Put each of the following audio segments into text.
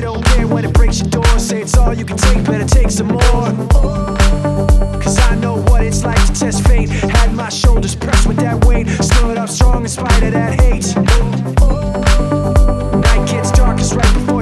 don't care when it breaks your door. Say it's all you can take, better take some more. Cause I know what it's like to test fate. Had my shoulders pressed with that weight. Stood up strong in spite of that hate. Night gets darkest right before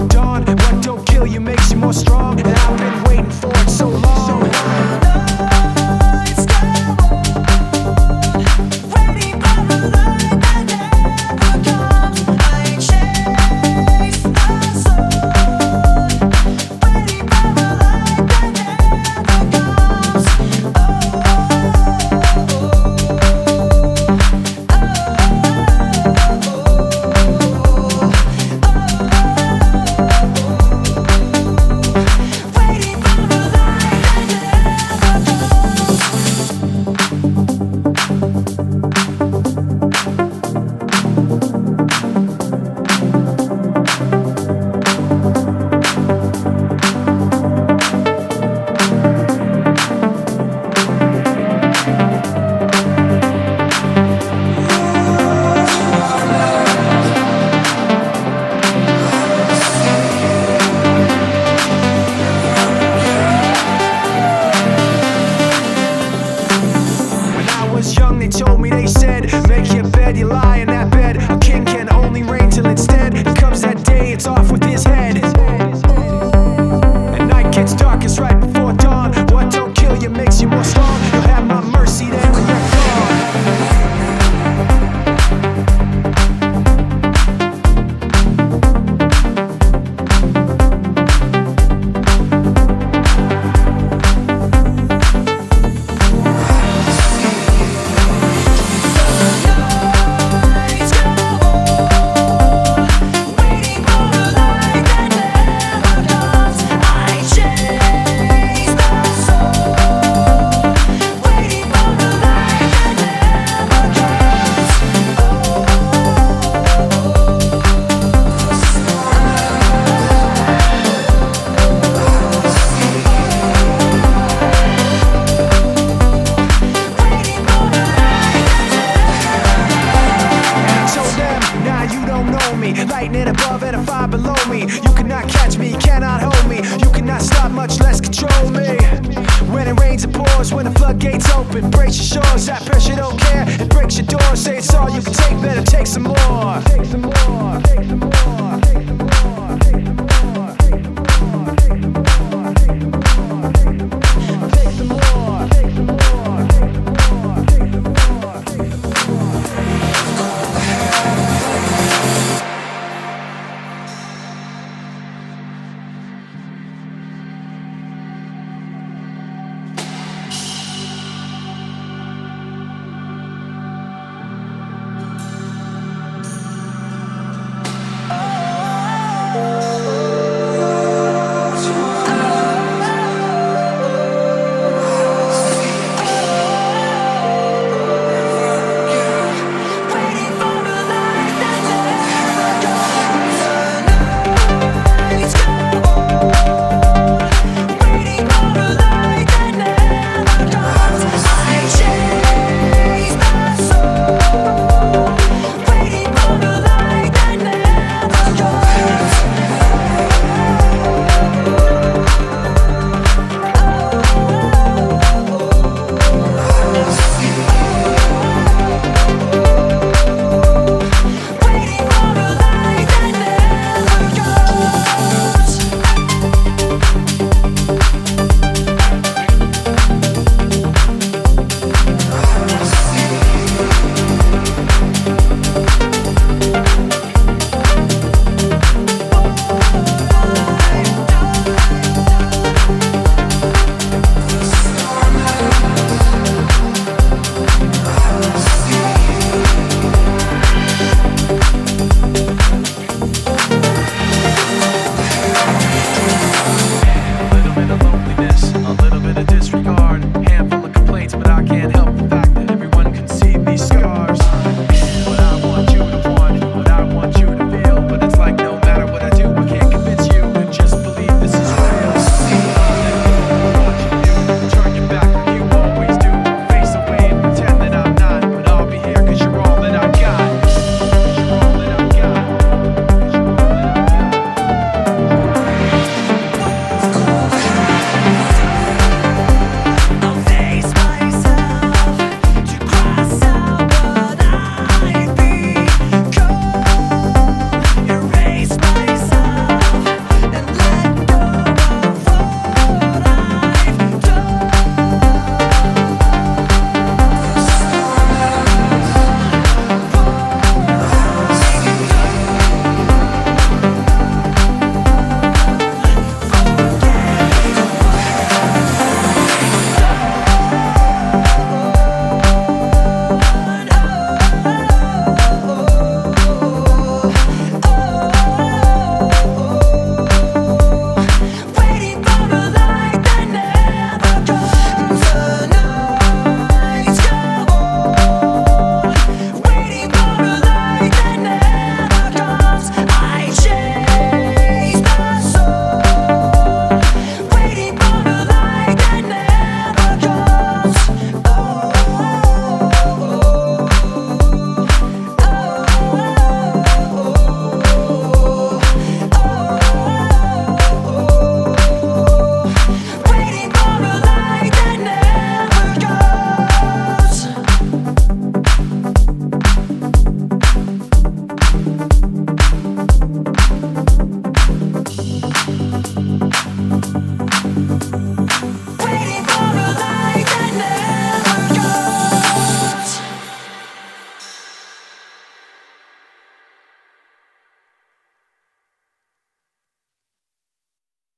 open, brace your shores. That pressure don't care. It breaks your door. Say it's all you can take, better take some more. Take some more. Take some more.